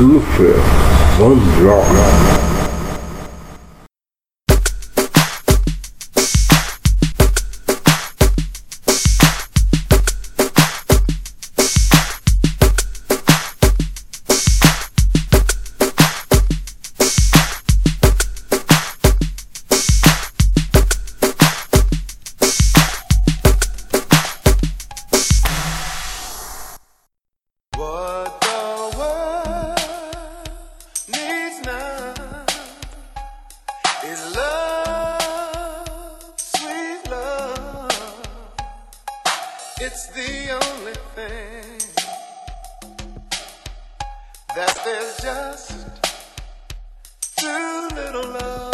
Lucifer Van Dross. It's the only thing that there's just too little love.